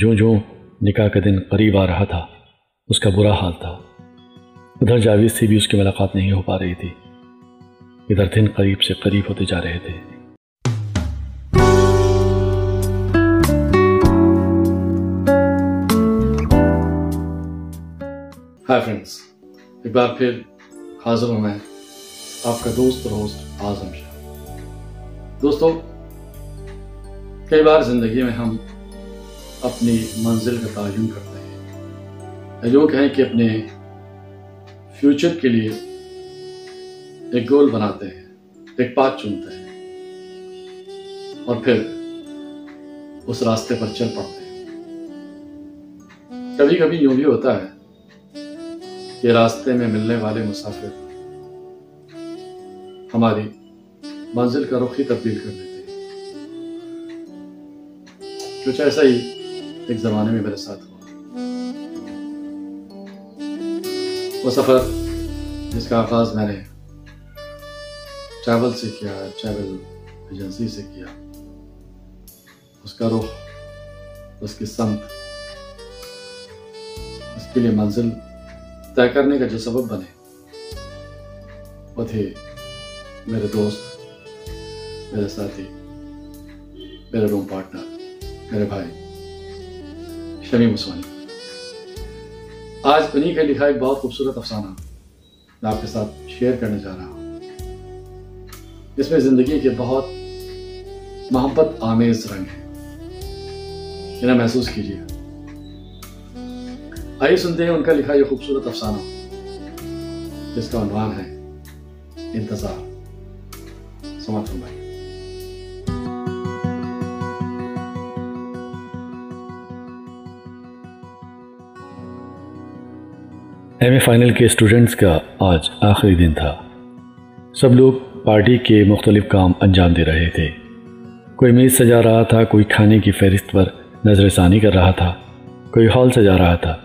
جوں جوں نکاح کا دن قریب آ رہا تھا، اس کا برا حال تھا۔ ادھر جاوید سے بھی اس کی ملاقات نہیں ہو پا رہی تھی۔ ادھر دن قریب سے قریب ہوتے جا رہے تھے۔ ہائی فرینڈس ایک بار پھر حاضر ہوں میں، آپ کا دوست روست اعظم شاہ۔ دوستو، کئی بار زندگی میں ہم اپنی منزل کا تعین کرتے ہیں۔ یا یوں کہیں کہ اپنے فیوچر کے لیے ایک گول بناتے ہیں، ایک پات چنتے ہیں، اور پھر اس راستے پر چل پڑتے ہیں۔ کبھی کبھی یوں بھی ہوتا ہے کہ راستے میں ملنے والے مسافر ہماری منزل کا رخ ہی تبدیل کر دیتے ہیں۔ کچھ ایسا ہی ایک زمانے میں میرے ساتھ ہوا۔ وہ سفر جس کا آغاز میں نے ٹریول سے کیا ٹریول ایجنسی سے کیا، اس کا رخ اس کی سمت، اس کے لیے منزل طے کرنے کا جو سبب بنے، وہ تھے میرے دوست، میرے ساتھی، میرے روم پارٹنر میرے بھائی۔ شمیم عثمانی آج انہیں کا لکھا ایک بہت خوبصورت افسانہ میں آپ کے ساتھ شیئر کرنے جا رہا ہوں۔ اس میں زندگی کے بہت محبت آمیز رنگ ہیں۔ انہیں محسوس کیجیے۔ آئیے سنتے ہیں ان کا لکھا یہ خوبصورت افسانہ۔ جس کا عنوان ہے، انتظار۔ سماعت فرمائیے۔ ایم اے فائنل کے اسٹوڈنٹس کا آج آخری دن تھا۔ سب لوگ پارٹی کے مختلف کام انجام دے رہے تھے۔ کوئی میز سجا رہا تھا، کوئی کھانے کی فہرست پر نظر ثانی کر رہا تھا، کوئی ہال سجا رہا تھا۔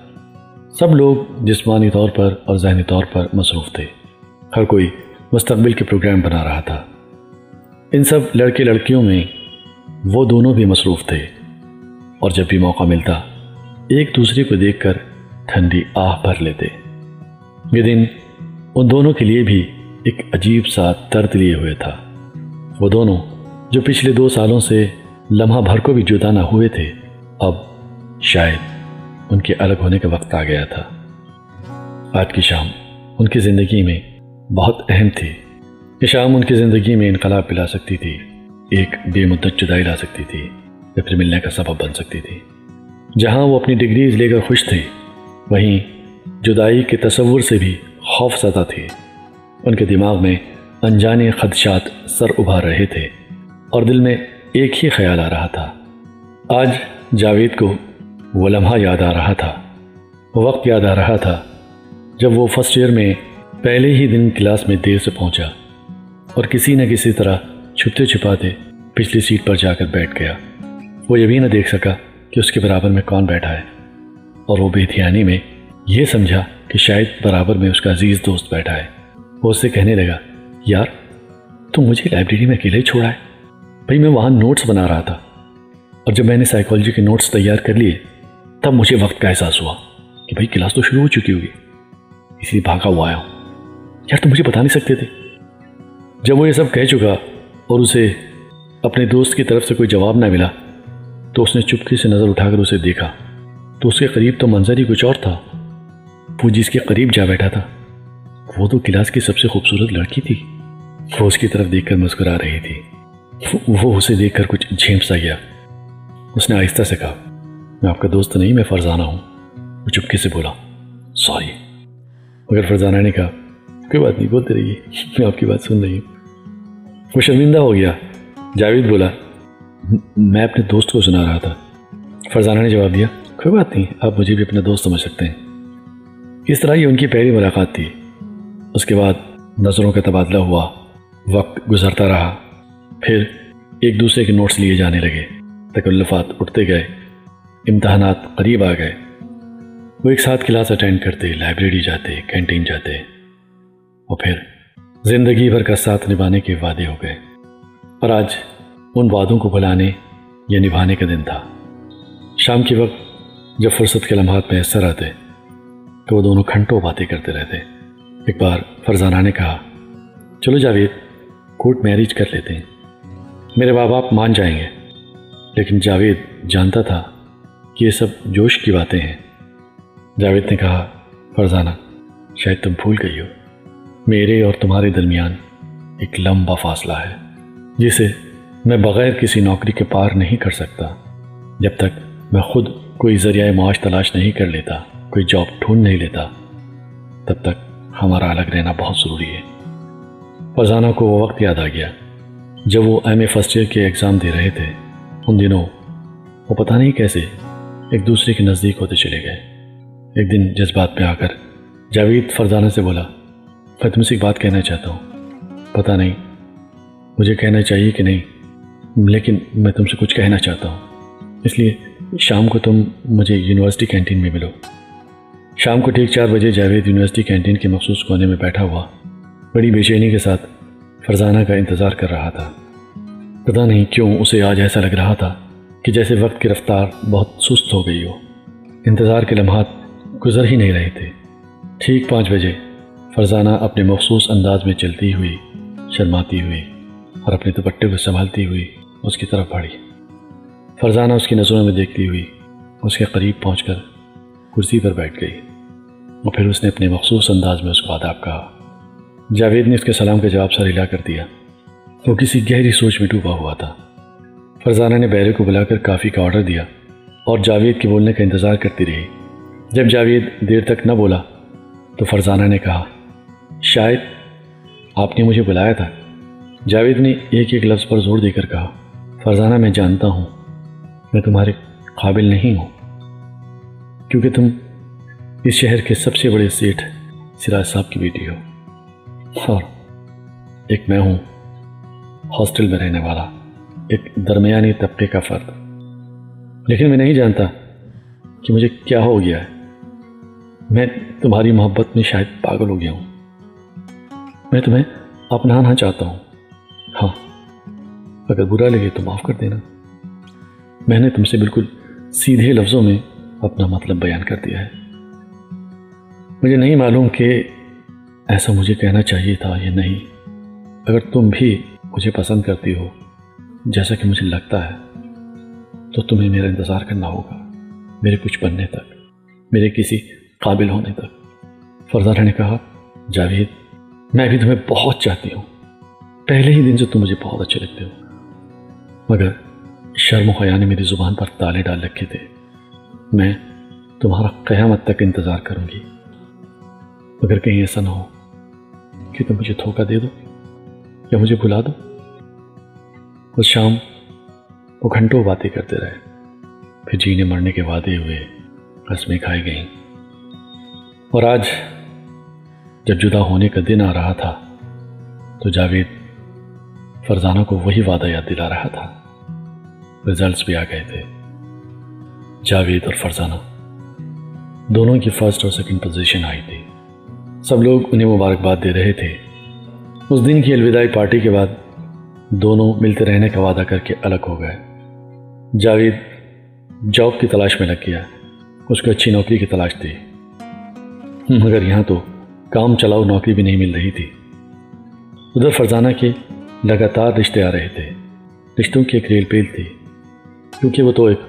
سب لوگ جسمانی طور پر اور ذہنی طور پر مصروف تھے۔ ہر کوئی مستقبل کے پروگرام بنا رہا تھا۔ ان سب لڑکے لڑکیوں میں وہ دونوں بھی مصروف تھے۔ اور جب بھی موقع ملتا، ایک دوسرے کو دیکھ کر ٹھنڈی آہ بھر لیتے۔ یہ دن ان دونوں کے لیے بھی ایک عجیب سا درد لیے ہوئے تھا۔ وہ دونوں جو پچھلے دو سالوں سے لمحہ بھر کو بھی جدا نہ ہوئے تھے، اب شاید ان کے الگ ہونے کا وقت آ گیا تھا۔ آج کی شام ان کی زندگی میں بہت اہم تھی۔ یہ شام ان کی زندگی میں انقلاب پلا سکتی تھی، ایک بے مدت جدائی لا سکتی تھی یا پھر ملنے کا سبب بن سکتی تھی۔ جہاں وہ اپنی ڈگریز لے کر خوش تھے، وہیں جدائی کے تصور سے بھی خوف زدہ تھے۔ ان کے دماغ میں انجانے خدشات سر ابھار رہے تھے اور دل میں ایک ہی خیال آ رہا تھا۔ آج جاوید کو وہ لمحہ یاد آ رہا تھا۔ وقت یاد آ رہا تھا جب وہ فرسٹ ایئر میں پہلے ہی دن کلاس میں دیر سے پہنچا اور کسی نہ کسی طرح چھپتے چھپاتے پچھلی سیٹ پر جا کر بیٹھ گیا۔ وہ یہ بھی نہ دیکھ سکا کہ اس کے برابر میں کون بیٹھا ہے اور وہ بے دھیانی میں یہ سمجھا کہ شاید برابر میں اس کا عزیز دوست بیٹھا ہے۔ وہ اس سے کہنے لگا، یار تم مجھے لائبریری میں اکیلے چھوڑا ہے؟ بھائی میں وہاں نوٹس بنا رہا تھا۔ اور جب میں نے سائیکالوجی کے نوٹس تیار کر لیے، تب مجھے وقت کا احساس ہوا کہ بھائی کلاس تو شروع ہو چکی ہوگی۔ اس لیے بھاگا ہوا آیا ہوں۔ یار تم مجھے بتا نہیں سکتے تھے۔ جب وہ یہ سب کہہ چکا اور اسے اپنے دوست کی طرف سے کوئی جواب نہ ملا، تو اس نے چپکی سے نظر اٹھا کر اسے دیکھا۔ تو اس کے قریب تو منظر ہی کچھ اور تھا۔ وہ جس کے قریب جا بیٹھا تھا، وہ تو کلاس کی سب سے خوبصورت لڑکی تھی۔ وہ اس کی طرف دیکھ کر مسکرا رہی تھی۔ وہ اسے دیکھ کر کچھ جھیمپ سا گیا۔ اس نے آہستہ سے کہا، میں آپ کا دوست نہیں، میں فرزانہ ہوں۔ وہ چپکے سے بولا سوری مگر فرزانہ نے کہا، کوئی بات نہیں بولتے رہیے میں آپ کی بات سن رہی ہوں۔ وہ شرمندہ ہو گیا۔ جاوید بولا، میں اپنے دوست کو سنا رہا تھا۔ فرزانہ نے جواب دیا، کوئی بات نہیں، آپ مجھے بھی اپنا دوست سمجھ سکتے ہیں۔ اس طرح یہ ان کی پہلی ملاقات تھی۔ اس کے بعد نظروں کا تبادلہ ہوا۔ وقت گزرتا رہا۔ پھر ایک دوسرے کے نوٹس لیے جانے لگے۔ تکلفات اٹھتے گئے۔ امتحانات قریب آ گئے۔ وہ ایک ساتھ کلاس اٹینڈ کرتے، لائبریری جاتے، کینٹین جاتے۔ اور پھر زندگی بھر کا ساتھ نبھانے کے وعدے ہو گئے۔ اور آج ان وعدوں کو بلانے یا نبھانے کا دن تھا۔ شام کے وقت جب فرصت کے لمحات میں ایسا رہتے تو وہ دونوں گھنٹوں باتیں کرتے رہتے ایک بار فرزانہ نے کہا، چلو جاوید کورٹ میریج کر لیتے ہیں۔ میرے ماں باپ مان جائیں گے۔ لیکن جاوید جانتا تھا کہ یہ سب جوش کی باتیں ہیں۔ جاوید نے کہا، فرزانہ، شاید تم بھول گئی ہو۔ میرے اور تمہارے درمیان ایک لمبا فاصلہ ہے، جسے میں بغیر کسی نوکری کے پار نہیں کر سکتا۔ جب تک میں خود کوئی ذریعہ معاش تلاش نہیں کر لیتا کوئی جاب ڈھونڈ نہیں لیتا، تب تک ہمارا الگ رہنا بہت ضروری ہے۔ فرزانہ کو وہ وقت یاد آ گیا جب وہ ایم اے فرسٹ ایئر کے ایگزام دے رہے تھے۔ ان دنوں وہ پتہ نہیں کیسے ایک دوسرے کے نزدیک ہوتے چلے گئے۔ ایک دن جذبات پہ آ کر جاوید فرزانہ سے بولا، میں تم سے ایک بات کہنا چاہتا ہوں۔ پتہ نہیں مجھے کہنا چاہیے کہ نہیں، لیکن میں تم سے کچھ کہنا چاہتا ہوں۔ اس لیے شام کو تم مجھے یونیورسٹی کینٹین میں ملو۔ شام کو ٹھیک چار بجے جاوید یونیورسٹی کینٹین کے مخصوص کونے میں بیٹھا ہوا، بڑی بے چینی کے ساتھ فرزانہ کا انتظار کر رہا تھا۔ پتہ نہیں کیوں اسے آج ایسا لگ رہا تھا کہ جیسے وقت کی رفتار بہت سست ہو گئی ہو۔ انتظار کے لمحات گزر ہی نہیں رہے تھے۔ ٹھیک پانچ بجے فرزانہ اپنے مخصوص انداز میں چلتی ہوئی، شرماتی ہوئی اور اپنے دوپٹے کو سنبھالتی ہوئی اس کی طرف بڑھی۔ فرزانہ اس کی نظروں میں دیکھتی ہوئی اس کے قریب پہنچ کر کرسی پر بیٹھ گئی۔ اور پھر اس نے اپنے مخصوص انداز میں اس کو آداب کہا۔ جاوید نے اس کے سلام کا جواب سر ہلا کر دیا۔ وہ کسی گہری سوچ میں ڈوبا ہوا تھا۔ فرزانہ نے بیرے کو بلا کر کافی کا آرڈر دیا اور جاوید کے بولنے کا انتظار کرتی رہی۔ جب جاوید دیر تک نہ بولا تو فرزانہ نے کہا، شاید آپ نے مجھے بلایا تھا۔ جاوید نے ایک ایک لفظ پر زور دے کر کہا، فرزانہ، میں جانتا ہوں، میں تمہارے قابل نہیں ہوں، کیونکہ تم اس شہر کے سب سے بڑے سیٹ سراج صاحب کی بیٹی ہو۔ اور ایک میں ہوں، ہاسٹل میں رہنے والا، ایک درمیانی طبقے کا فرد۔ لیکن میں نہیں جانتا کہ مجھے کیا ہو گیا ہے۔ میں تمہاری محبت میں شاید پاگل ہو گیا ہوں۔ میں تمہیں اپنانا چاہتا ہوں۔ ہاں اگر برا لگے تو معاف کر دینا۔ میں نے تم سے بالکل سیدھے لفظوں میں اپنا مطلب بیان کر دیا ہے۔ مجھے نہیں معلوم کہ ایسا مجھے کہنا چاہیے تھا یا نہیں۔ اگر تم بھی مجھے پسند کرتی ہو، جیسا کہ مجھے لگتا ہے، تو تمہیں میرا انتظار کرنا ہوگا، میرے کچھ بننے تک، میرے کسی قابل ہونے تک۔ فرزانہ نے کہا، جاوید، میں بھی تمہیں بہت چاہتی ہوں۔ پہلے ہی دن سے تم مجھے بہت اچھے لگتے ہو۔ مگر شرم و حیا نے میری زبان پر تالے ڈال رکھے تھے۔ میں تمہارا قیامت تک انتظار کروں گی۔ مگر کہیں ایسا نہ ہو کہ تم مجھے دھوکہ دے دو؟ یا مجھے بلا دو؟ اس شام وہ گھنٹوں باتیں کرتے رہے، پھر جینے مرنے کے وعدے ہوئے قسمیں کھائی گئیں۔ اور آج جب جدا ہونے کا دن آ رہا تھا، تو جاوید فرزانہ کو وہی وعدہ یاد دلا رہا تھا۔ ریزلٹس بھی آ گئے تھے۔ جاوید اور فرزانہ، دونوں کی فرسٹ اور سیکنڈ پوزیشن آئی تھی۔ سب لوگ انہیں مبارکباد دے رہے تھے۔ اس دن کی الوداعی پارٹی کے بعد دونوں ملتے رہنے کا وعدہ کر کے الگ ہو گئے۔ جاوید جاب کی تلاش میں لگ گیا۔ اس کو اچھی نوکری کی تلاش تھی۔ مگر یہاں تو کام چلاؤ نوکری بھی نہیں مل رہی تھی۔ ادھر فرزانہ کے لگاتار رشتے آ رہے تھے۔ رشتوں کی ایک ریل پیل تھی۔ کیونکہ وہ تو ایک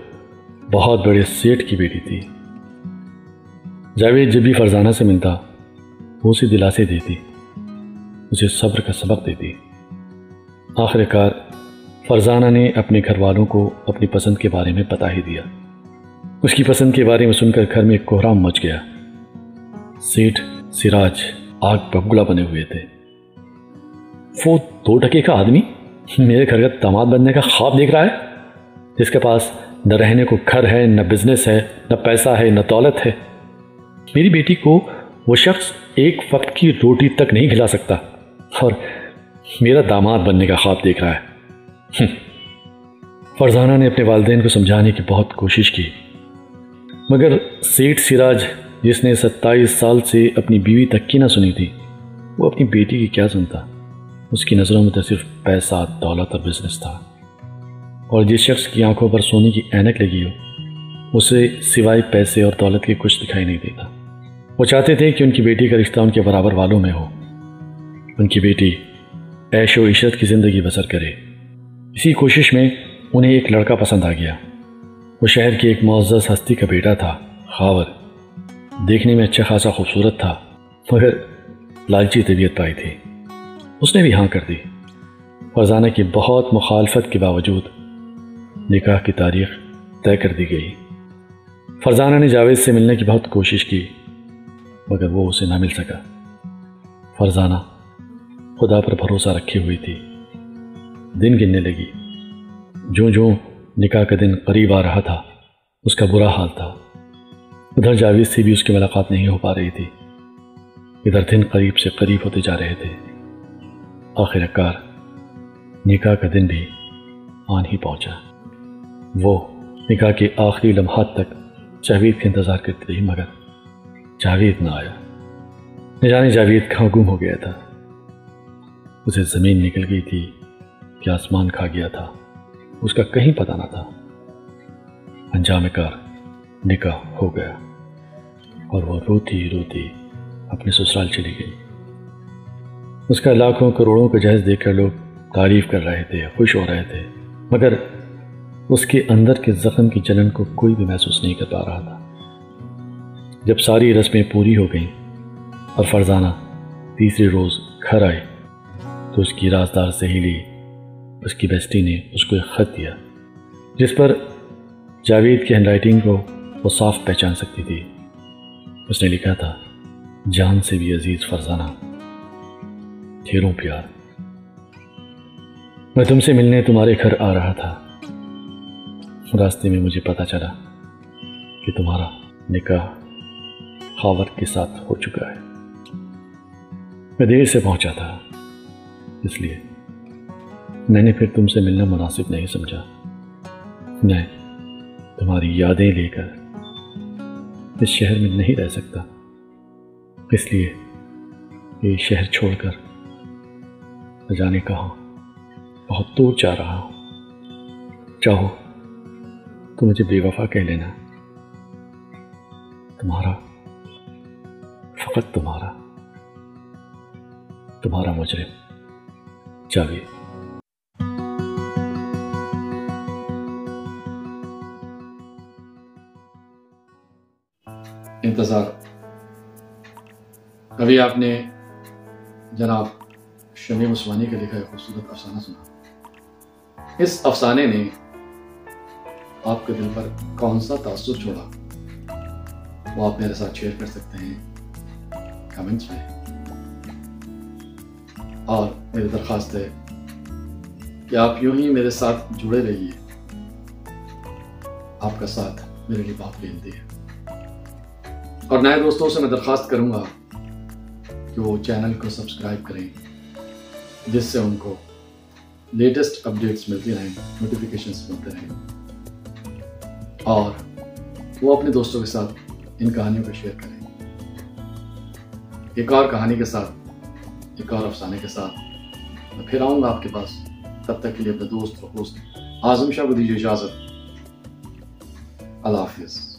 بہت بڑے سیٹ کی بیٹی تھی۔ جاوید جب بھی فرزانہ سے ملتا وہ اسے دلاسے دیتی اسے صبر کا سبق دیتی۔ آخر کار، فرزانہ نے اپنے گھر والوں کو اپنی پسند کے بارے میں بتا ہی دیا۔ اس کی پسند کے بارے میں سن کر گھر میں ایک کوہرام مچ گیا۔ سیٹ سراج، آگ بگلا بنے ہوئے تھے۔ وہ دو ٹکے کا آدمی؟ میرے گھر کا داماد بننے کا خواب دیکھ رہا ہے؟ جس کے پاس نہ رہنے کو گھر ہے، نہ بزنس ہے، نہ پیسہ ہے، نہ دولت ہے۔ میری بیٹی کو وہ شخص ایک وقت کی روٹی تک نہیں کھلا سکتا اور میرا داماد بننے کا خواب دیکھ رہا ہے۔ فرزانہ نے اپنے والدین کو سمجھانے کی بہت کوشش کی۔ مگر سیٹ سراج، جس نے ستائیس سال سے اپنی بیوی تک کی نہ سنی تھی، وہ اپنی بیٹی کی کیا سنتا؟ اس کی نظروں میں تو صرف پیسہ، دولت اور بزنس تھا۔ اور جس شخص کی آنکھوں پر سونے کی اینک لگی ہو، اسے سوائے پیسے اور دولت کے کچھ دکھائی نہیں دیتا۔ وہ چاہتے تھے کہ ان کی بیٹی کا رشتہ ان کے برابر والوں میں ہو۔ ان کی بیٹی عیش و عشرت کی زندگی بسر کرے۔ اسی کوشش میں انہیں ایک لڑکا پسند آ گیا۔ وہ شہر کی ایک معزز ہستی کا بیٹا تھا، خاور۔ دیکھنے میں اچھا خاصا خوبصورت تھا، مگر لالچی طبیعت پائی تھی۔ اس نے بھی ہاں کر دی۔ فرزانہ کی بہت مخالفت کے باوجود نکاح کی تاریخ طے کر دی گئی۔ فرزانہ نے جاوید سے ملنے کی بہت کوشش کی۔ مگر وہ اسے نہ مل سکا۔ فرزانہ، خدا پر بھروسہ رکھی ہوئی تھی۔ دن گننے لگی۔ جو جو نکاح کا دن قریب آ رہا تھا، اس کا برا حال تھا۔ ادھر جاوید سے بھی اس کی ملاقات نہیں ہو پا رہی تھی۔ ادھر دن قریب سے قریب ہوتے جا رہے تھے۔ آخر کار نکاح کا دن بھی آن ہی پہنچا۔ وہ نکاح کے آخری لمحات تک جاوید کا انتظار کرتی رہی مگر جاوید نہ آیا۔ نہ جانے جاوید کہاں گم ہو گیا تھا۔ اسے زمین نکل گئی تھی کہ آسمان کھا گیا تھا۔ اس کا کہیں پتہ نہ تھا۔ انجام کار نکاح ہو گیا۔ اور وہ روتی روتی اپنے سسرال چلی گئی۔ اس کا لاکھوں کروڑوں کا جہیز دیکھ کر لوگ تعریف کر رہے تھے، خوش ہو رہے تھے۔ مگر اس کے اندر کے زخم کی جلن کو کوئی بھی محسوس نہیں کر پا رہا تھا۔ جب ساری رسمیں پوری ہو گئیں اور فرزانہ تیسری روز گھر آئے تو اس کی رازدار سہیلی، اس کی بیسٹی نے اس کو ایک خط دیا، جس پر جاوید کی ہینڈ رائٹنگ کو وہ صاف پہچان سکتی تھی۔ اس نے لکھا تھا، جان سے بھی عزیز فرزانہ ڈھیروں پیار۔ میں تم سے ملنے تمہارے گھر آ رہا تھا۔ راستے میں مجھے پتا چلا کہ تمہارا نکاح خاور کے ساتھ ہو چکا ہے۔ میں دیر سے پہنچا تھا، اس لیے۔ میں نے پھر تم سے ملنا مناسب نہیں سمجھا۔ میں تمہاری یادیں لے کر اس شہر میں نہیں رہ سکتا۔ اس لیے یہ شہر چھوڑ کر نہ جانے کہاں بہت دور جا رہا ہوں۔ چاہو تو مجھے بے وفا کہہ لینا۔ تمہارا فقط تمہارا۔ تمہارا مجرم۔ جاوید۔ انتظار۔ کبھی آپ نے جناب شمیم عثمانی کا لکھا ہے خوبصورت افسانہ سنا۔ اس افسانے نے آپ کے دل پر کون سا تاثر چھوڑا؟ وہ آپ میرے ساتھ شیئر کر سکتے ہیں۔ کمنٹس میں اور میری درخواست ہے کہ آپ یوں ہی میرے ساتھ جڑے رہیے۔ آپ کا ساتھ میرے لیے بات قیمتی ہے۔ اور نئے دوستوں سے میں درخواست کروں گا کہ وہ چینل کو سبسکرائب کریں، جس سے ان کو لیٹسٹ اپڈیٹس ملتی رہیں نوٹیفیکیشنس ملتے رہیں۔ اور وہ اپنے دوستوں کے ساتھ ان کہانیوں کو شیئر کریں۔ ایک اور کہانی کے ساتھ، ایک اور افسانے کے ساتھ، میں پھر آؤں گا آپ کے پاس تب تک کے لیے اپنے دوست اور دوست اعظم شاہ کو دیجیے اجازت۔ اللہ حافظ۔